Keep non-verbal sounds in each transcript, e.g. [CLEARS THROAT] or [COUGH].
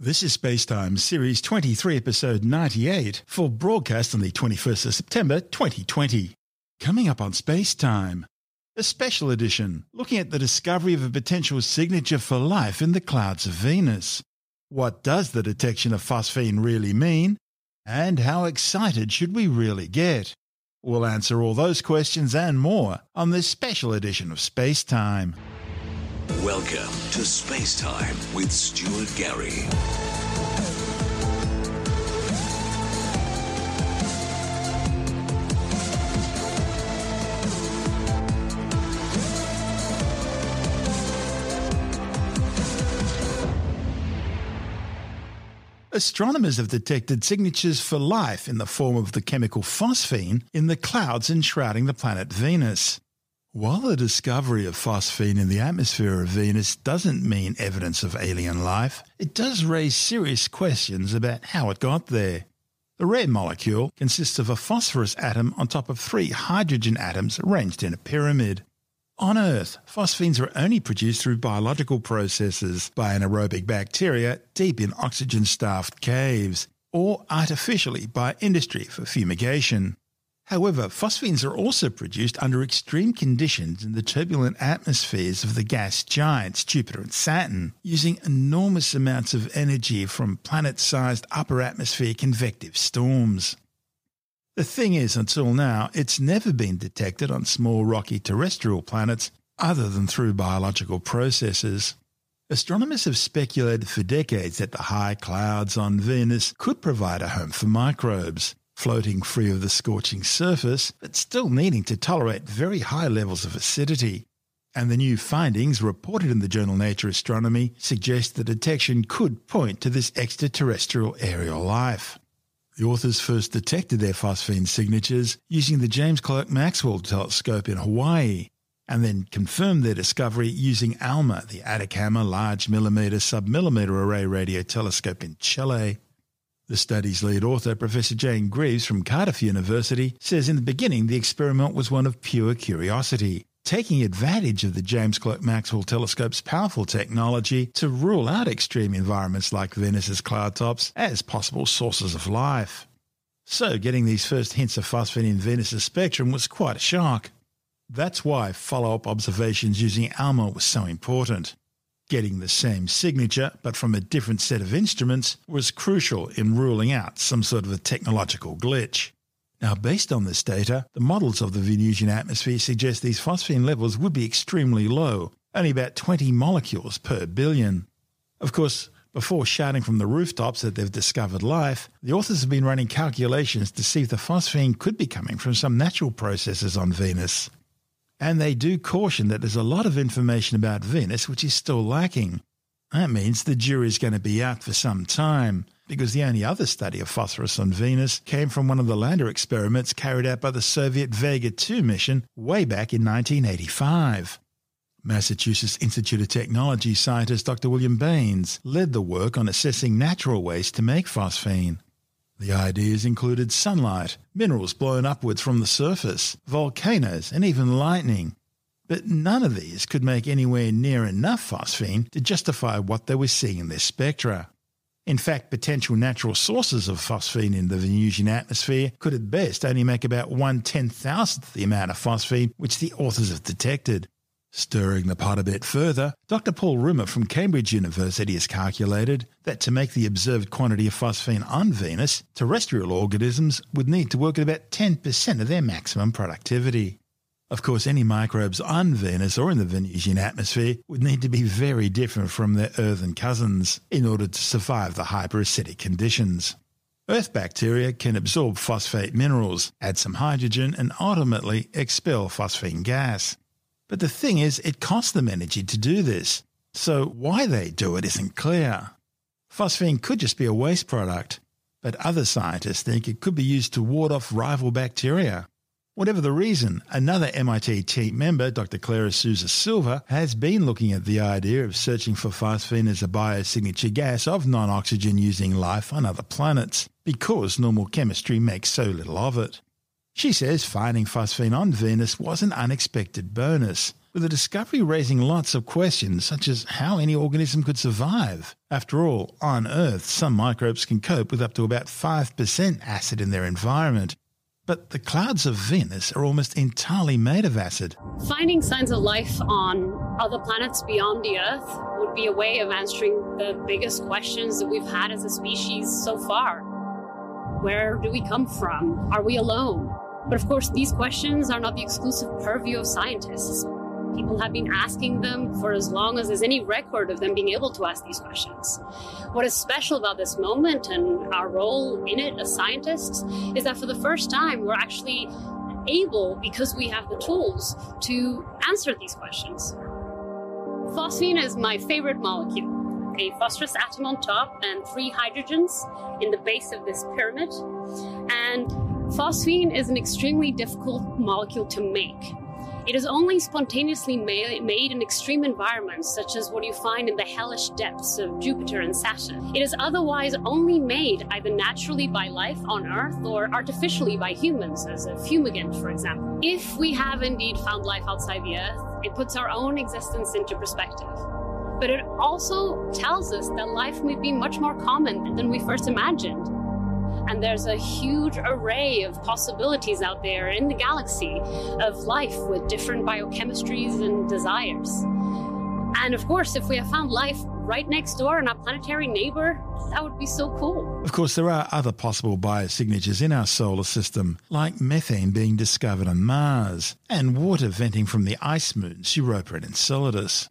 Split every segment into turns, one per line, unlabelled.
This is Spacetime Series 23, Episode 98, for broadcast on the 21st of September 2020. Coming up on Spacetime, a special edition looking at the discovery of a potential signature for life in the clouds of Venus. What does the detection of phosphine really mean? And how excited should we really get? We'll answer all those questions and more on this special edition of Spacetime.
Welcome to Space Time with Stuart Gary.
Astronomers have detected signatures for life in the form of the chemical phosphine in the clouds enshrouding the planet Venus. While the discovery of phosphine in the atmosphere of Venus doesn't mean evidence of alien life, it does raise serious questions about how it got there. The rare molecule consists of a phosphorus atom on top of three hydrogen atoms arranged in a pyramid. On Earth, phosphines are only produced through biological processes by anaerobic bacteria deep in oxygen starved caves, or artificially by industry for fumigation. However, phosphines are also produced under extreme conditions in the turbulent atmospheres of the gas giants Jupiter and Saturn, using enormous amounts of energy from planet sized upper atmosphere convective storms. The thing is, until now, it's never been detected on small rocky terrestrial planets other than through biological processes. Astronomers have speculated for decades that the high clouds on Venus could provide a home for microbes, floating free of the scorching surface, but still needing to tolerate very high levels of acidity. And the new findings reported in the journal Nature Astronomy suggest the detection could point to this extraterrestrial aerial life. The authors first detected their phosphine signatures using the James Clerk Maxwell telescope in Hawaii, and then confirmed their discovery using ALMA, the Atacama Large Millimeter Submillimeter Array Radio Telescope in Chile. The study's lead author, Professor Jane Greaves from Cardiff University, says in the beginning the experiment was one of pure curiosity, taking advantage of the James Clerk Maxwell telescope's powerful technology to rule out extreme environments like Venus's cloud tops as possible sources of life. So, getting these first hints of phosphine in Venus's spectrum was quite a shock. That's why follow up observations using ALMA was so important. Getting the same signature, but from a different set of instruments, was crucial in ruling out some sort of a technological glitch. Now, based on this data, the models of the Venusian atmosphere suggest these phosphine levels would be extremely low, only about 20 molecules per billion. Of course, before shouting from the rooftops that they've discovered life, the authors have been running calculations to see if the phosphine could be coming from some natural processes on Venus. And they do caution that there's a lot of information about Venus which is still lacking. That means the jury's going to be out for some time, because the only other study of phosphorus on Venus came from one of the lander experiments carried out by the Soviet Vega 2 mission way back in 1985. Massachusetts Institute of Technology scientist Dr. William Bains led the work on assessing natural ways to make phosphine. The ideas included sunlight, minerals blown upwards from the surface, volcanoes, and even lightning. But none of these could make anywhere near enough phosphine to justify what they were seeing in their spectra. In fact, potential natural sources of phosphine in the Venusian atmosphere could at best only make about one ten thousandth the amount of phosphine which the authors have detected. Stirring the pot a bit further, Dr. Paul Rimmer from Cambridge University has calculated that to make the observed quantity of phosphine on Venus, terrestrial organisms would need to work at about 10% of their maximum productivity. Of course, any microbes on Venus or in the Venusian atmosphere would need to be very different from their earthen cousins in order to survive the hyperacidic conditions. Earth bacteria can absorb phosphate minerals, add some hydrogen, and ultimately expel phosphine gas. But the thing is, it costs them energy to do this, so why they do it isn't clear. Phosphine could just be a waste product, but other scientists think it could be used to ward off rival bacteria. Whatever the reason, another MIT team member, Dr. Clara Sousa Silva, has been looking at the idea of searching for phosphine as a biosignature gas of non oxygen using life on other planets, because normal chemistry makes so little of it. She says finding phosphine on Venus was an unexpected bonus, with the discovery raising lots of questions, such as how any organism could survive. After all, on Earth, some microbes can cope with up to about 5% acid in their environment. But the clouds of Venus are almost entirely made of acid.
Finding signs of life on other planets beyond the Earth would be a way of answering the biggest questions that we've had as a species so far. Where do we come from? Are we alone? But of course, these questions are not the exclusive purview of scientists. People have been asking them for as long as there's any record of them being able to ask these questions. What is special about this moment and our role in it as scientists is that for the first time, we're actually able, because we have the tools, to answer these questions. Phosphine is my favorite molecule. A phosphorus atom on top and three hydrogens in the base of this pyramid. And phosphine is an extremely difficult molecule to make. It is only spontaneously made in extreme environments, such as what you find in the hellish depths of Jupiter and Saturn. It is otherwise only made either naturally by life on Earth or artificially by humans, as a fumigant, for example. If we have indeed found life outside the Earth, it puts our own existence into perspective. But it also tells us that life may be much more common than we first imagined and there's a huge array of possibilities out there in the galaxy of life with different biochemistries and desires. And of course, if we have found life right next door in our planetary neighbor, that would be so cool.
Of course, there are other possible biosignatures in our solar system, like methane being discovered on Mars and water venting from the ice moons Europa and Enceladus.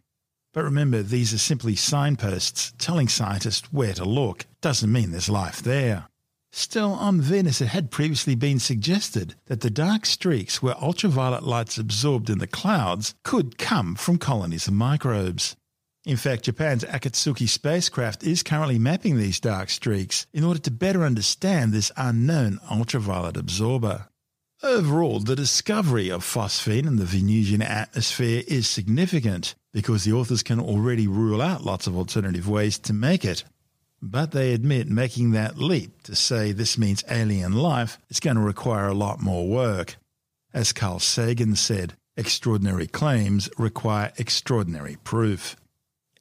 But remember, these are simply signposts telling scientists where to look. Doesn't mean there's life there. Still, on Venus, it had previously been suggested that the dark streaks where ultraviolet light's absorbed in the clouds could come from colonies of microbes. In fact, Japan's Akatsuki spacecraft is currently mapping these dark streaks in order to better understand this unknown ultraviolet absorber. Overall, the discovery of phosphine in the Venusian atmosphere is significant because the authors can already rule out lots of alternative ways to make it. But they admit making that leap to say this means alien life is going to require a lot more work. As Carl Sagan said, extraordinary claims require extraordinary proof.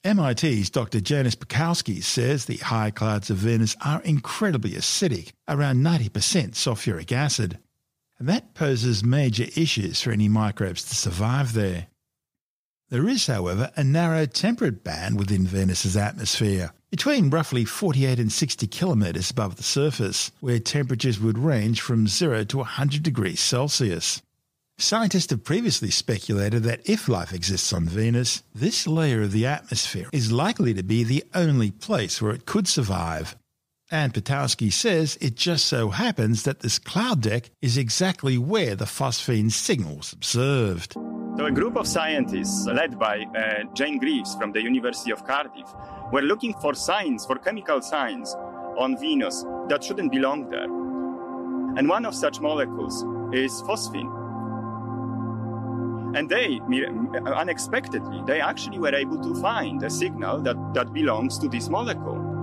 MIT's Dr. Janusz Petkowski says the high clouds of Venus are incredibly acidic, around 90% sulfuric acid, and that poses major issues for any microbes to survive there. There is, however, a narrow temperate band within Venus's atmosphere, between roughly 48 and 60 kilometres above the surface, where temperatures would range from 0 to 100 degrees Celsius. Scientists have previously speculated that if life exists on Venus, this layer of the atmosphere is likely to be the only place where it could survive. And Petkowski says it just so happens that this cloud deck is exactly where the phosphine signal was observed.
So, a group of scientists led by uh, Jane Greaves from the University of Cardiff were looking for signs, for chemical signs on Venus that shouldn't belong there. And one of such molecules is phosphine. And they, unexpectedly, they actually were able to find a signal that, that belongs to this molecule.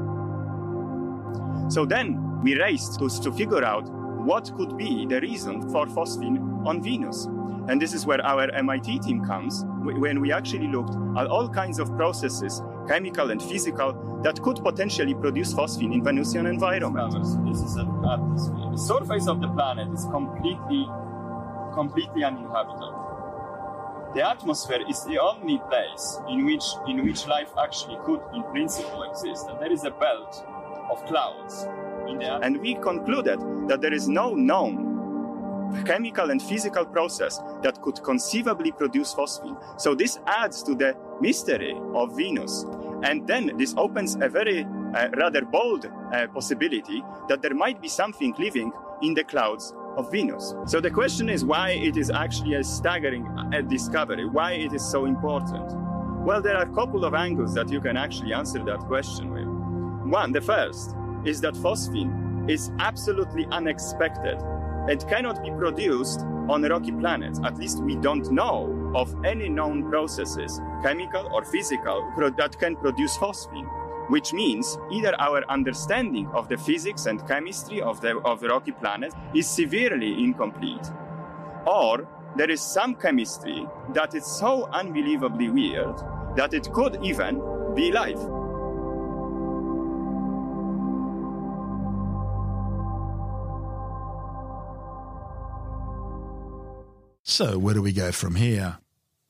So then we raced to, to figure out what could be the reason for phosphine on Venus. And this is where our MIT team comes, when we actually looked at all kinds of processes, chemical and physical, that could potentially produce phosphine in Venusian environment. This is an atmosphere. The surface of the planet is completely, completely uninhabitable. The atmosphere is the only place in which, in which life actually could, in principle, exist. And there is a belt of clouds And we concluded that there is no known chemical and physical process that could conceivably produce phosphine. So this adds to the mystery of Venus. And then this opens a very uh, rather bold uh, possibility that there might be something living in the clouds of Venus. So the question is why it is actually a staggering uh, discovery, why it is so important. Well, there are a couple of angles that you can actually answer that question with. One, the first, is that phosphine is absolutely unexpected and cannot be produced on rocky planets. At least we don't know of any known processes, chemical or physical, that can produce phosphine. Which means either our understanding of the physics and chemistry of the, of the rocky planet is severely incomplete, or there is some chemistry that is so unbelievably weird that it could even be life.
So, where do we go from here?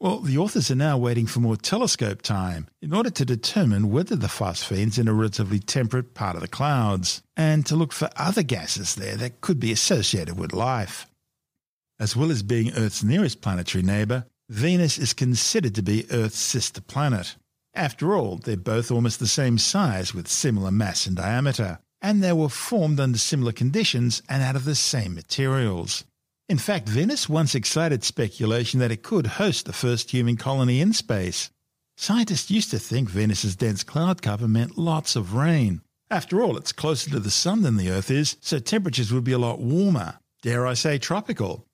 Well, the authors are now waiting for more telescope time in order to determine whether the phosphine's in a relatively temperate part of the clouds, and to look for other gases there that could be associated with life. As well as being Earth's nearest planetary neighbour, Venus is considered to be Earth's sister planet. After all, they're both almost the same size with similar mass and diameter, and they were formed under similar conditions and out of the same materials. In fact, Venus once excited speculation that it could host the first human colony in space. Scientists used to think Venus's dense cloud cover meant lots of rain. After all, it's closer to the sun than the Earth is, so temperatures would be a lot warmer, dare I say tropical.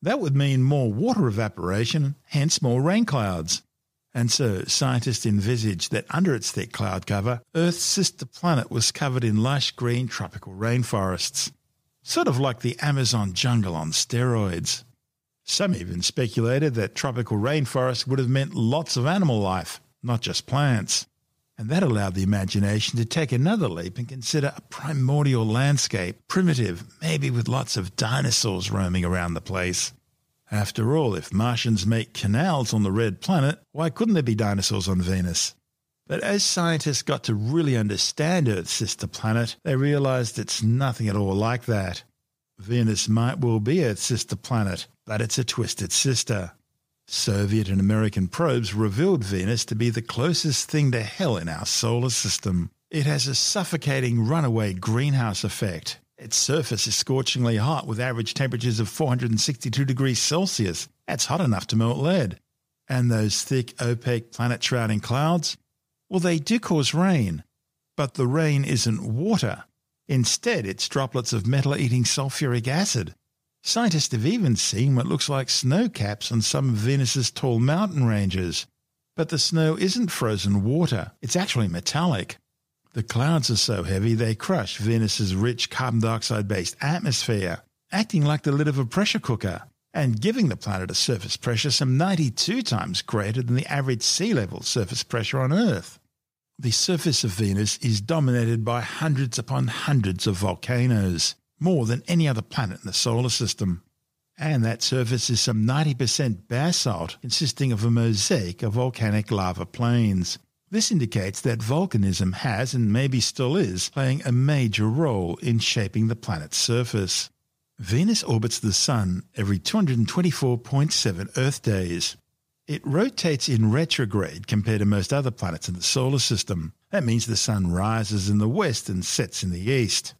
That would mean more water evaporation, hence more rain clouds. And so scientists envisaged that under its thick cloud cover, Earth's sister planet was covered in lush green tropical rainforests sort of like the Amazon jungle on steroids. Some even speculated that tropical rainforests would have meant lots of animal life, not just plants. And that allowed the imagination to take another leap and consider a primordial landscape, primitive, maybe with lots of dinosaurs roaming around the place. After all, if Martians make canals on the red planet, why couldn't there be dinosaurs on Venus? But as scientists got to really understand Earth's sister planet, they realized it's nothing at all like that. Venus might well be Earth's sister planet, but it's a twisted sister. Soviet and American probes revealed Venus to be the closest thing to hell in our solar system. It has a suffocating runaway greenhouse effect. Its surface is scorchingly hot with average temperatures of 462 degrees Celsius. That's hot enough to melt lead. And those thick, opaque planet shrouding clouds? Well, they do cause rain, but the rain isn't water. Instead, it's droplets of metal eating sulfuric acid. Scientists have even seen what looks like snow caps on some of Venus's tall mountain ranges. But the snow isn't frozen water, it's actually metallic. The clouds are so heavy they crush Venus's rich carbon dioxide based atmosphere, acting like the lid of a pressure cooker, and giving the planet a surface pressure some 92 times greater than the average sea level surface pressure on Earth the surface of Venus is dominated by hundreds upon hundreds of volcanoes, more than any other planet in the solar system. And that surface is some 90% basalt, consisting of a mosaic of volcanic lava plains. This indicates that volcanism has, and maybe still is, playing a major role in shaping the planet's surface. Venus orbits the Sun every 224.7 Earth days, it rotates in retrograde compared to most other planets in the solar system. That means the sun rises in the west and sets in the east.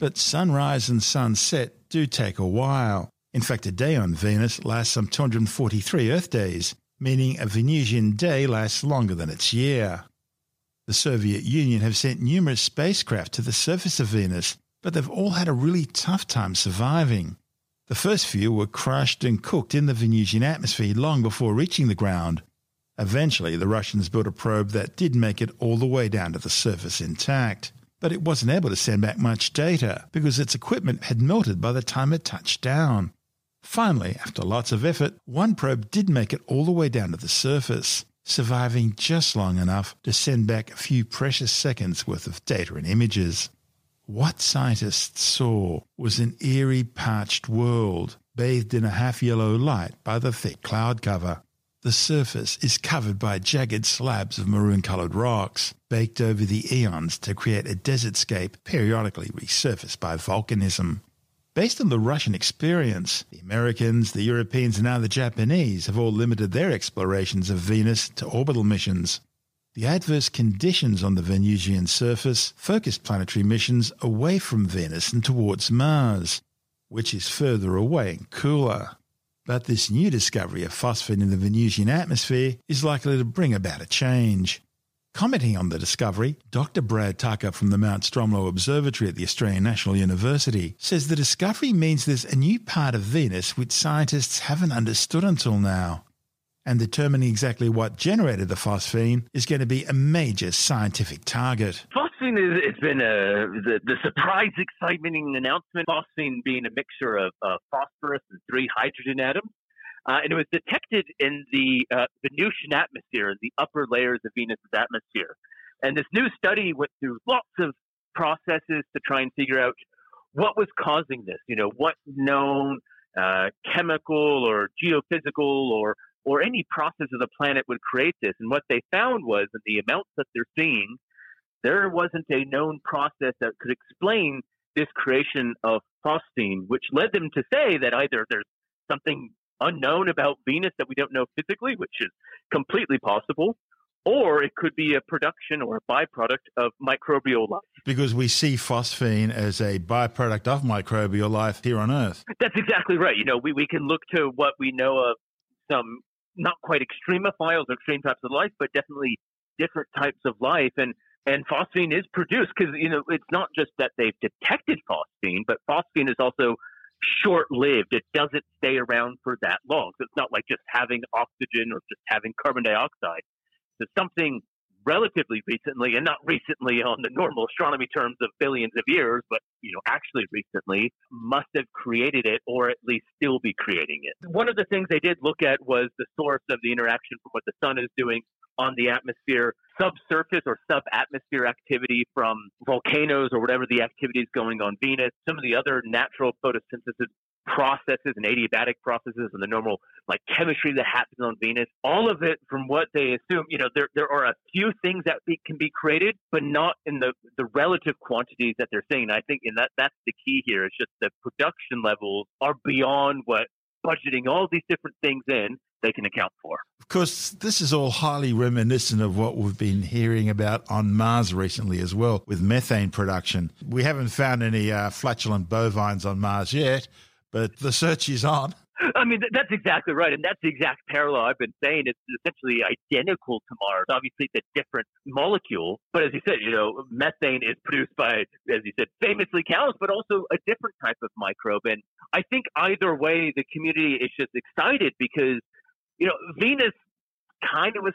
But sunrise and sunset do take a while. In fact, a day on Venus lasts some 243 Earth days, meaning a Venusian day lasts longer than its year. The Soviet Union have sent numerous spacecraft to the surface of Venus, but they've all had a really tough time surviving. The first few were crushed and cooked in the Venusian atmosphere long before reaching the ground. Eventually, the Russians built a probe that did make it all the way down to the surface intact. But it wasn't able to send back much data because its equipment had melted by the time it touched down. Finally, after lots of effort, one probe did make it all the way down to the surface, surviving just long enough to send back a few precious seconds worth of data and images. What scientists saw was an eerie, parched world, bathed in a half yellow light by the thick cloud cover. The surface is covered by jagged slabs of maroon coloured rocks, baked over the eons to create a desertscape periodically resurfaced by volcanism. Based on the Russian experience, the Americans, the Europeans, and now the Japanese have all limited their explorations of Venus to orbital missions. The adverse conditions on the Venusian surface focused planetary missions away from Venus and towards Mars, which is further away and cooler. But this new discovery of phosphine in the Venusian atmosphere is likely to bring about a change. Commenting on the discovery, Dr. Brad Tucker from the Mount Stromlo Observatory at the Australian National University says the discovery means there's a new part of Venus which scientists haven't understood until now and determining exactly what generated the phosphine is going to be a major scientific target.
Phosphine is it's been a the, the surprise, exciting announcement. Phosphine being a mixture of uh, phosphorus and three hydrogen atoms. uh, and it was detected in the uh, Venusian atmosphere, in the upper layers of Venus's atmosphere. And this new study went through lots of processes to try and figure out what was causing this. You know, what known uh, chemical or geophysical or or any process of the planet would create this. And what they found was that the amounts that they're seeing, there wasn't a known process that could explain this creation of phosphine, which led them to say that either there's something unknown about Venus that we don't know physically, which is completely possible, or it could be a production or a byproduct of microbial life.
Because we see phosphine as a byproduct of microbial life here on Earth.
That's exactly right. You know, we, we can look to what we know of some not quite extremophiles or extreme types of life, but definitely different types of life. And and phosphine is produced because you know it's not just that they've detected phosphine, but phosphine is also short-lived. It doesn't stay around for that long. So it's not like just having oxygen or just having carbon dioxide. So something relatively recently, and not recently on the normal astronomy terms of billions of years, but you know, actually recently, must have created it or at least still be creating it. One of the things they did look at was the source of the interaction from what the sun is doing on the atmosphere, subsurface or sub-atmosphere activity from volcanoes or whatever the activity is going on Venus, some of the other natural photosynthesis processes and adiabatic processes and the normal like chemistry that happens on Venus. All of it from what they assume, you know, there there are a few things that be, can be created, but not in the the relative quantities that they're saying. I think and that that's the key here. It's just the production levels are beyond what budgeting all these different things in they can account for.
Of course, this is all highly reminiscent of what we've been hearing about on Mars recently as well with methane production. We haven't found any uh, flatulent bovines on Mars yet, but the search is on.
I mean, that's exactly right. And that's the exact parallel I've been saying. It's essentially identical to Mars. Obviously, it's a different molecule. But as you said, you know, methane is produced by, as you said, famously cows, but also a different type of microbe. And I think either way, the community is just excited because, you know, Venus kind of was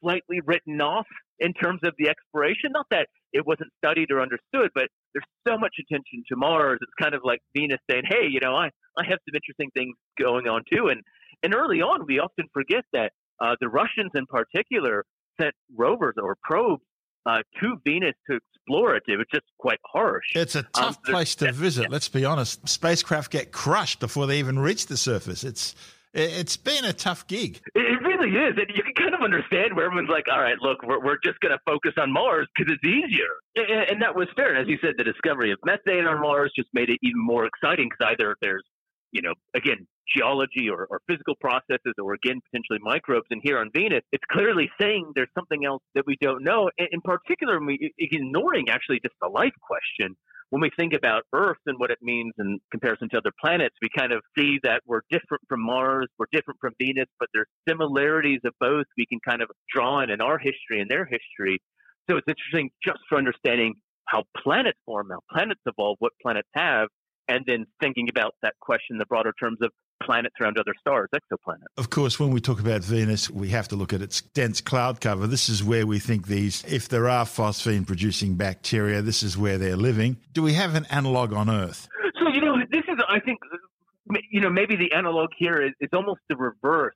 slightly written off in terms of the exploration. Not that it wasn't studied or understood, but there's so much attention to Mars. It's kind of like Venus saying, "Hey, you know, I I have some interesting things going on too." And and early on, we often forget that uh, the Russians, in particular, sent rovers or probes uh, to Venus to explore it. It was just quite harsh.
It's a um, tough um, place to visit. Let's be honest. Spacecraft get crushed before they even reach the surface. It's it's been a tough gig.
It really is. And you can kind of understand where everyone's like, all right, look, we're, we're just going to focus on Mars because it's easier. And, and, that was fair. And as you said, the discovery of methane on Mars just made it even more exciting because either there's, you know, again, geology or, or physical processes or again, potentially microbes. And here on Venus, it's clearly saying there's something else that we don't know. In, in particular, we, ignoring actually just the life question when we think about Earth and what it means in comparison to other planets, we kind of see that we're different from Mars, we're different from Venus, but there's similarities of both we can kind of draw in in our history and their history. So it's interesting just for understanding how planets form, how planets evolve, what planets have, and then thinking about that question in the broader terms of planets around other stars, exoplanets.
Of course, when we talk about Venus, we have to look at its dense cloud cover. This is where we think these, if there are phosphine producing bacteria, this is where they're living. Do we have an analog on Earth?
So, you know, this is, I think, you know, maybe the analog here is, is almost the reverse.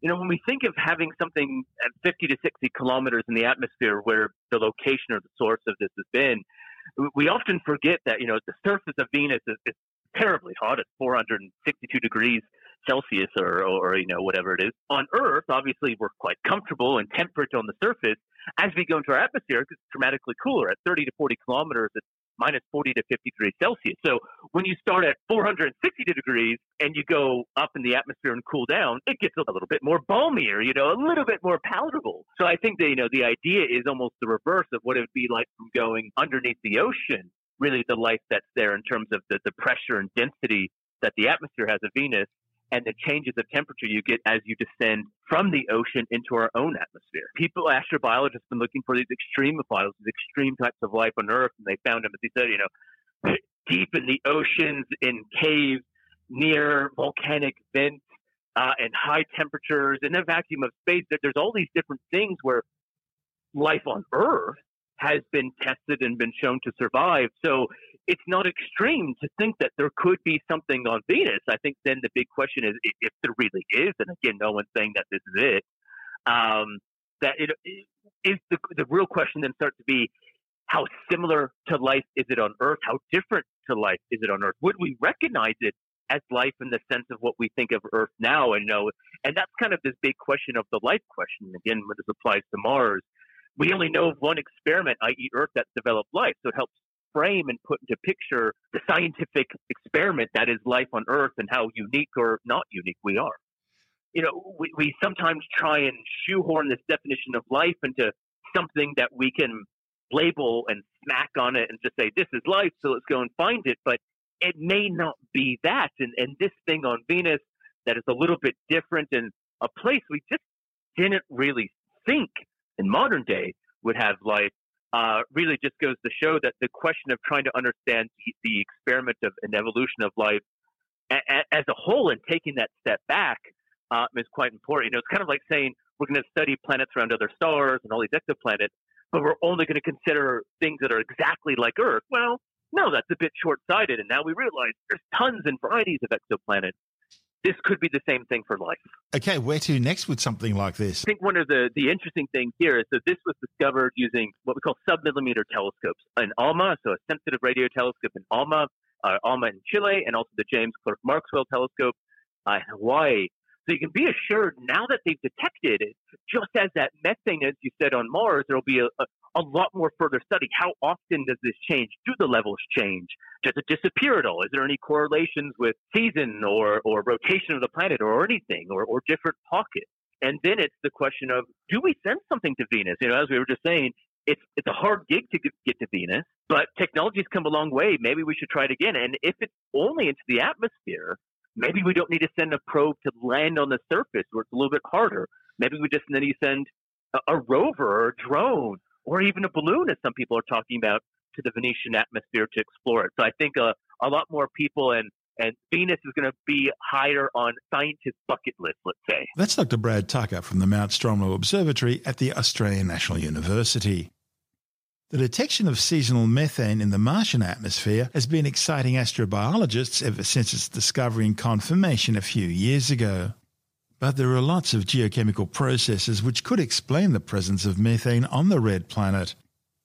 You know, when we think of having something at 50 to 60 kilometers in the atmosphere where the location or the source of this has been, we often forget that, you know, the surface of Venus is, is terribly hot at 462 degrees Celsius or, or, you know, whatever it is. On Earth, obviously, we're quite comfortable and temperate on the surface. As we go into our atmosphere, it's dramatically cooler. At 30 to 40 kilometers, it's minus 40 to 50 degrees Celsius. So when you start at 460 degrees and you go up in the atmosphere and cool down, it gets a little bit more balmier, you know, a little bit more palatable. So I think that, you know, the idea is almost the reverse of what it would be like from going underneath the ocean really the life that's there in terms of the, the pressure and density that the atmosphere has of Venus and the changes of temperature you get as you descend from the ocean into our own atmosphere. People, astrobiologists, have been looking for these extremophiles, these extreme types of life on Earth, and they found them, as he said, you know, [CLEARS THROAT] deep in the oceans, in caves, near volcanic vents, uh, and high temperatures, in a vacuum of space. There's all these different things where life on Earth has been tested and been shown to survive. So it's not extreme to think that there could be something on Venus. I think then the big question is if there really is, and again, no one's saying that this is it. Um, that it is the the real question then starts to be how similar to life is it on Earth? How different to life is it on Earth? Would we recognize it as life in the sense of what we think of Earth now and know? And that's kind of this big question of the life question. Again, when this applies to Mars, we only know of one experiment, i.e., Earth, that's developed life. So it helps frame and put into picture the scientific experiment that is life on Earth and how unique or not unique we are. You know, we, we sometimes try and shoehorn this definition of life into something that we can label and smack on it and just say, this is life, so let's go and find it. But it may not be that. And, and this thing on Venus that is a little bit different and a place we just didn't really think in modern day would have life uh, really just goes to show that the question of trying to understand the, the experiment of an evolution of life a, a, as a whole and taking that step back uh, is quite important. You know, it's kind of like saying we're going to study planets around other stars and all these exoplanets, but we're only going to consider things that are exactly like Earth. Well, no, that's a bit short sighted. And now we realize there's tons and varieties of exoplanets. This could be the same thing for life.
Okay, where to next with something like this?
I think one of the, the interesting things here is that this was discovered using what we call submillimeter telescopes in ALMA, so a sensitive radio telescope in ALMA, uh, ALMA in Chile, and also the James Clerk Maxwell telescope uh, in Hawaii. So you can be assured now that they've detected it, just as that methane, as you said on Mars, there will be a, a, a lot more further study. How often does this change? Do the levels change? Does it disappear at all? Is there any correlations with season or, or rotation of the planet or anything or, or different pockets? And then it's the question of do we send something to Venus? You know, as we were just saying, it's it's a hard gig to get to Venus, but technology's come a long way. Maybe we should try it again. And if it's only into the atmosphere, maybe we don't need to send a probe to land on the surface where it's a little bit harder. Maybe we just need to send a, a rover or a drone or even a balloon, as some people are talking about, to the Venusian atmosphere to explore it. So I think a, a lot more people and and Venus is going to be higher on scientists' bucket list, let's say.
That's Dr. Brad Tucker from the Mount Stromlo Observatory at the Australian National University. The detection of seasonal methane in the Martian atmosphere has been exciting astrobiologists ever since its discovery and confirmation a few years ago. But there are lots of geochemical processes which could explain the presence of methane on the red planet.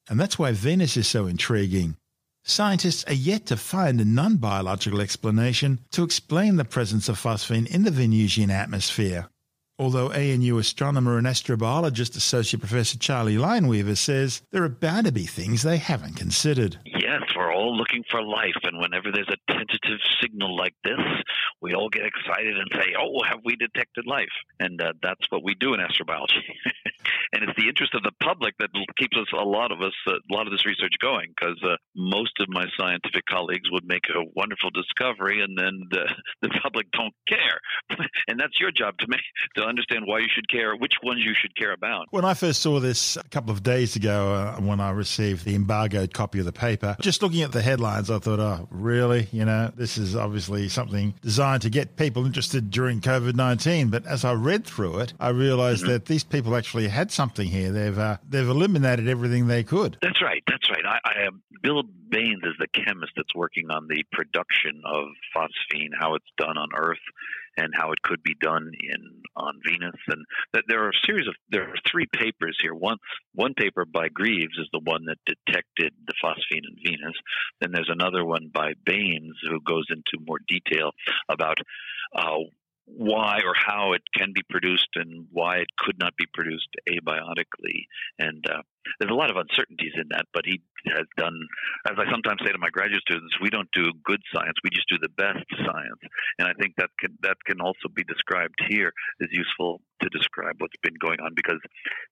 And that's why Venus is so intriguing. Scientists are yet to find a non biological explanation to explain the presence of phosphine in the Venusian atmosphere. Although ANU astronomer and astrobiologist Associate Professor Charlie Lineweaver says there are bound to be things they haven't considered.
Yes, we're all looking for life, and whenever there's a tentative signal like this, we all get excited and say, "Oh, have we detected life?" And uh, that's what we do in astrobiology. [LAUGHS] and it's the interest of the public that keeps us, a lot of us, uh, a lot of this research going, because uh, most of my scientific colleagues would make a wonderful discovery, and then the, [LAUGHS] the public don't care. [LAUGHS] and that's your job to make to understand why you should care, which ones you should care about.
When I first saw this a couple of days ago, uh, when I received the embargoed copy of the paper, just looking at the headlines, I thought, oh, really? You know, this is obviously something designed to get people interested during COVID 19. But as I read through it, I realized mm-hmm. that these people actually had something here. They've, uh, they've eliminated everything they could.
That's right. That's right. I, I Bill Bains is the chemist that's working on the production of phosphine, how it's done on Earth, and how it could be done in on Venus. And there are a series of there are three papers here. One one paper by Greaves is the one that detected the phosphine in Venus. Then there's another one by Bains who goes into more detail about uh, why or how it can be produced and why it could not be produced abiotically. And uh, there's a lot of uncertainties in that, but he has done, as I sometimes say to my graduate students, we don't do good science, we just do the best science. And I think that can, that can also be described here as useful to describe what's been going on because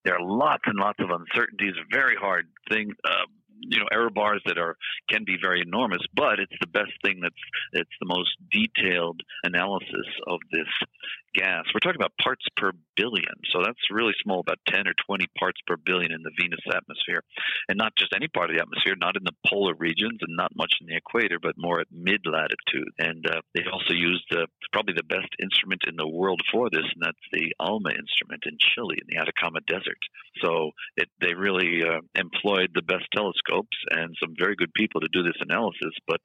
there are lots and lots of uncertainties, very hard things. Uh, you know error bars that are can be very enormous, but it's the best thing that's it's the most detailed analysis of this gas. We're talking about parts per billion, so that's really small, about 10 or 20 parts per billion in the Venus atmosphere, and not just any part of the atmosphere, not in the polar regions and not much in the equator, but more at mid latitude. And uh, they also used probably the best instrument in the world for this, and that's the ALMA instrument in Chile in the Atacama Desert. So it, they really uh, employed the best and some very good people to do this analysis, but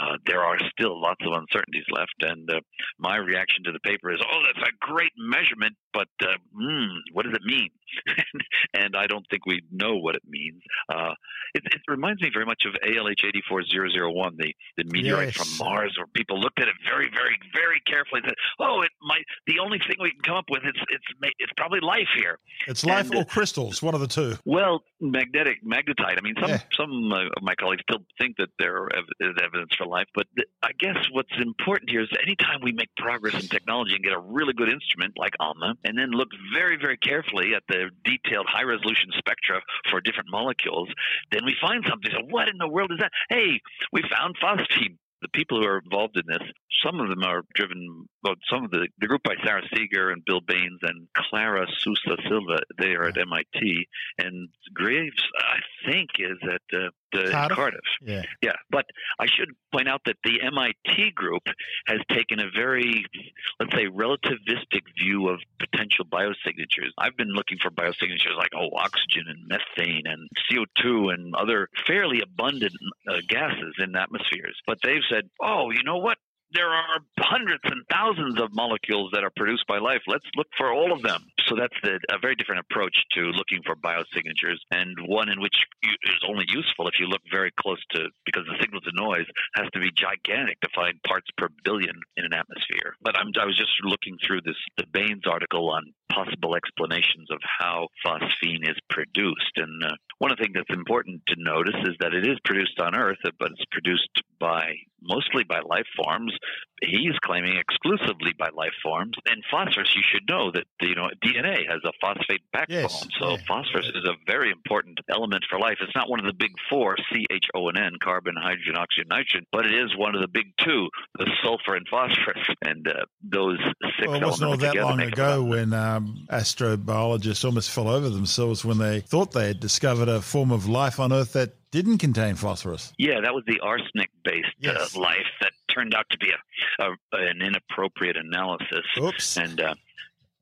uh, there are still lots of uncertainties left. And uh, my reaction to the paper is, oh, that's a great measurement, but mm, what does it mean? [LAUGHS] and I don't think we know what it means. Uh, it, it, reminds me very much of ALH 84001, the, the meteorite yes. from Mars, where people looked at it very, very, very carefully and said, oh, it might, the only thing we can come up with, it's, it's, it's probably life here.
It's life and, or crystals, one of the two.
Well, magnetic, magnetite. I mean, some, yeah. some uh, of my colleagues still think that there is evidence for life, but th- I guess what's important here is anytime we make progress in technology and get a really good instrument like ALMA, and then look very, very carefully at the detailed high resolution spectra for different molecules, then we find something. So, what in the world is that? Hey, we found phosphine the people who are involved in this, some of them are driven, well, some of the, the group by Sarah Seager and Bill Bains and Clara Sousa Silva, they are at MIT. And Graves, I think, is at uh, the Cardiff. Cardiff.
Yeah.
Yeah. But I should point out that the MIT group has taken a very, let's say, relativistic view of potential biosignatures. I've been looking for biosignatures like, oh, oxygen and methane and CO2 and other fairly abundant uh, gases in atmospheres. But they've said, oh, you know what? There are hundreds and thousands of molecules that are produced by life. Let's look for all of them. So that's the, a very different approach to looking for biosignatures, and one in which is only useful if you look very close to, because the signal to noise has to be gigantic to find parts per billion in an atmosphere. But I'm, I was just looking through this the Bains article on possible explanations of how phosphine is produced, and uh, one of the things that's important to notice is that it is produced on Earth, but it's produced by mostly by life forms. He's claiming exclusively by life forms. And phosphorus, you should know that you know DNA has a phosphate backbone. Yes. So yeah. phosphorus is a very important element for life. It's not one of the big four, C, H, O, and N, carbon, hydrogen, oxygen, nitrogen, but it is one of the big two, the sulfur and phosphorus. [LAUGHS] And uh, those six
well, it wasn't all that long ago when um, astrobiologists almost fell over themselves when they thought they had discovered a form of life on Earth that didn't contain phosphorus.
Yeah, that was the arsenic based uh, yes. uh, life that turned out to be a, a an inappropriate analysis.
Oops.
And uh,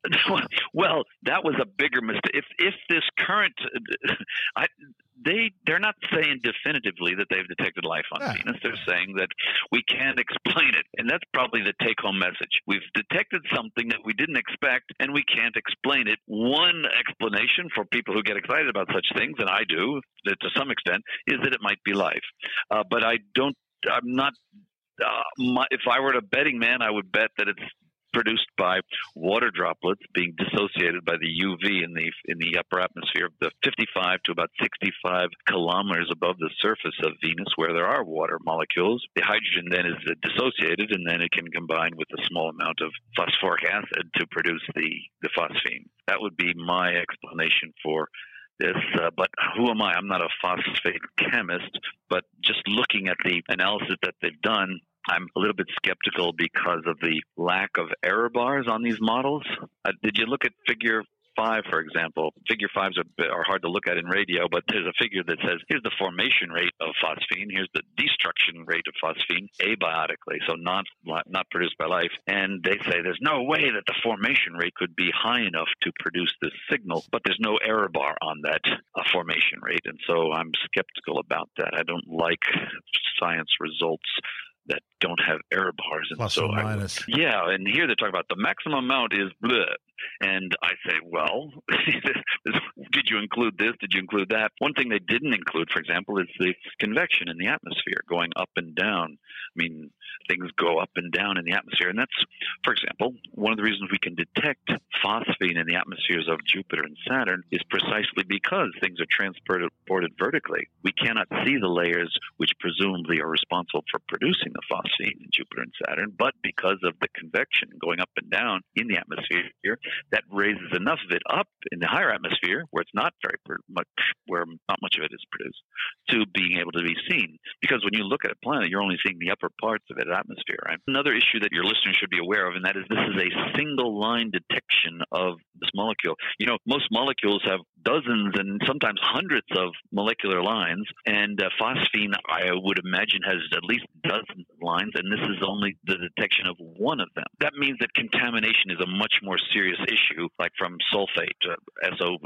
[LAUGHS] well, that was a bigger mistake. If if this current, [LAUGHS] I, they they're not saying definitively that they've detected life on yeah. Venus. They're saying that we can't explain it, and that's probably the take-home message. We've detected something that we didn't expect, and we can't explain it. One explanation for people who get excited about such things, and I do, to some extent, is that it might be life. Uh, but I don't. I'm not uh, my, if I were a betting man, I would bet that it's produced by water droplets being dissociated by the UV in the in the upper atmosphere of the 55 to about 65 kilometers above the surface of Venus, where there are water molecules. The hydrogen then is dissociated, and then it can combine with a small amount of phosphoric acid to produce the the phosphine. That would be my explanation for this, uh, but who am I? I'm not a phosphate chemist, but just looking at the analysis that they've done, I'm a little bit skeptical because of the lack of error bars on these models. Uh, did you look at figure five, for example? Figure fives are, are hard to look at in radio, but there's a figure that says here's the formation rate of phosphine, here's the destruction rate of phosphine abiotically, so not not produced by life. And they say there's no way that the formation rate could be high enough to produce this signal, but there's no error bar on that uh, formation rate, and so I'm skeptical about that. I don't like science results that don't have error bars.
And Plus so or minus.
I, [LAUGHS] yeah, and here they're talking about the maximum amount is bleh. And I say, well, [LAUGHS] did you include this? Did you include that? One thing they didn't include, for example, is the convection in the atmosphere going up and down I mean, things go up and down in the atmosphere. And that's, for example, one of the reasons we can detect phosphine in the atmospheres of Jupiter and Saturn is precisely because things are transported vertically. We cannot see the layers which presumably are responsible for producing the phosphine in Jupiter and Saturn, but because of the convection going up and down in the atmosphere, that raises enough of it up in the higher atmosphere where it's not very much, where not much of it is produced, to being able to be seen. Because when you look at a planet, you're only seeing the upper parts of its atmosphere. Right? Another issue that your listeners should be aware of, and that is this is a single line detection of this molecule. You know, most molecules have dozens and sometimes hundreds of molecular lines, and uh, phosphine, I would imagine, has at least dozens of lines, and this is only the detection of one of them. That means that contamination is a much more serious issue, like from sulfate, uh, SO,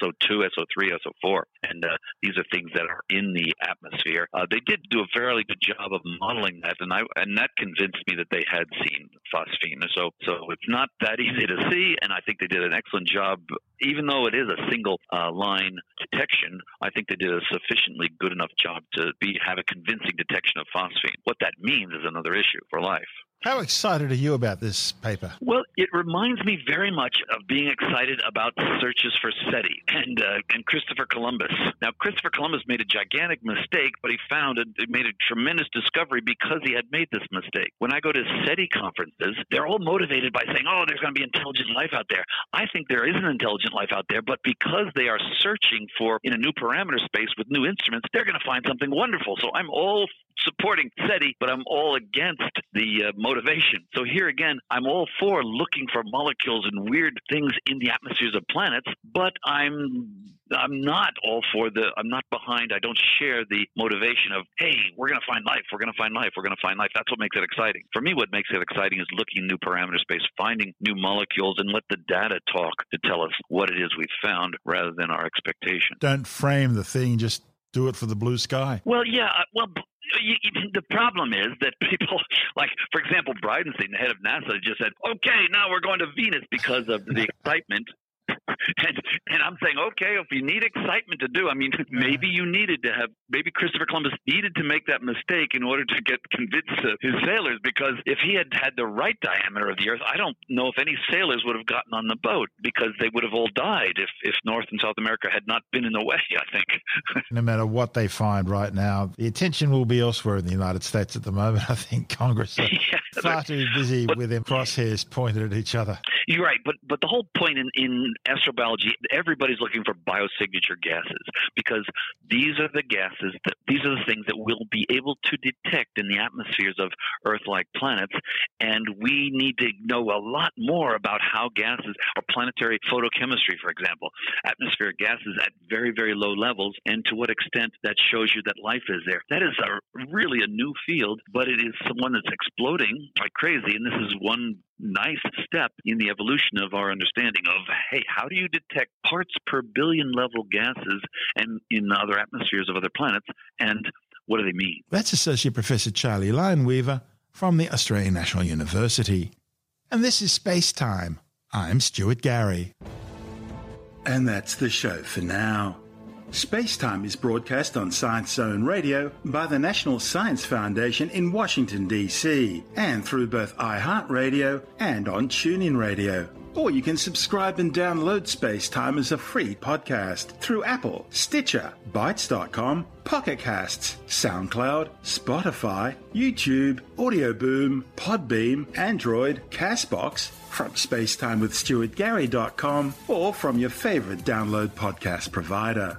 SO2, SO3, SO4, and uh, these are things that are in the atmosphere. Uh, they did do a fairly good job of modeling that, and I and that convinced me that they had seen phosphine. So so it's not that [LAUGHS] easy to see, and I think they did an excellent job, even though it is a single uh, line detection. I think they did a sufficiently good enough job to be have a convincing detection of phosphine. What that means is another issue for life.
How excited are you about this paper?
Well, it reminds me very much of being excited about searches for SETI and uh, and Christopher Columbus. Now, Christopher Columbus made a gigantic mistake, but he found it, made a tremendous discovery because he had made this mistake. When I go to SETI conferences, they're all motivated by saying, "Oh, there's going to be intelligent life out there." I think there is an intelligent life out there, but because they are searching for in a new parameter space with new instruments, they're going to find something wonderful. So I'm all supporting SETI, but I'm all against the uh, motivation. So here again, I'm all for looking for molecules and weird things in the atmospheres of planets, but I'm I'm not all for the I'm not behind. I don't share the motivation of hey, we're going to find life, we're going to find life, we're going to find life. That's what makes it exciting. For me, what makes it exciting is looking new parameter space, finding new molecules, and let the data talk to tell us what it is we've found rather than our expectation.
Don't frame the thing, just do it for the blue sky.
Well, yeah. Uh, well, you, the problem is that people, [LAUGHS] like for example, Bridenstine, the head of NASA, just said, "Okay, now we're going to Venus because of the [LAUGHS] excitement [LAUGHS] and and I'm saying, okay, if you need excitement to do, I mean, maybe you needed to have, maybe Christopher Columbus needed to make that mistake in order to get convince his sailors, because if he had had the right diameter of the Earth, I don't know if any sailors would have gotten on the boat because they would have all died if if North and South America had not been in the way. I think. [LAUGHS]
no matter what they find right now, the attention will be elsewhere in the United States at the moment. I think Congress are [LAUGHS] yeah, far too busy but, with their crosshairs pointed at each other.
You're right, but but the whole point in in astrobiology, everybody's looking for biosignature gases because these are the gases that these are the things that we'll be able to detect in the atmospheres of Earth-like planets, and we need to know a lot more about how gases or planetary photochemistry, for example, atmospheric gases at very very low levels, and to what extent that shows you that life is there. That is a really a new field, but it is one that's exploding like crazy, and this is one nice step in the evolution of our understanding of hey, how do you detect parts per billion level gases and in other atmospheres of other planets, and what do they mean?
That's Associate Professor Charlie Lineweaver from the Australian National University. And this is Space Time. I'm Stuart Gary. And that's the show for now. Spacetime is broadcast on Science Zone Radio by the National Science Foundation in Washington, D.C., and through both iHeartRadio and on TuneIn Radio. Or you can subscribe and download Spacetime as a free podcast through Apple, Stitcher, Bytes.com, Pocket Casts, SoundCloud, Spotify, YouTube, Audio Boom, Podbean, Android, Castbox, from spacetimewithstuartgary.com, or from your favorite download podcast provider.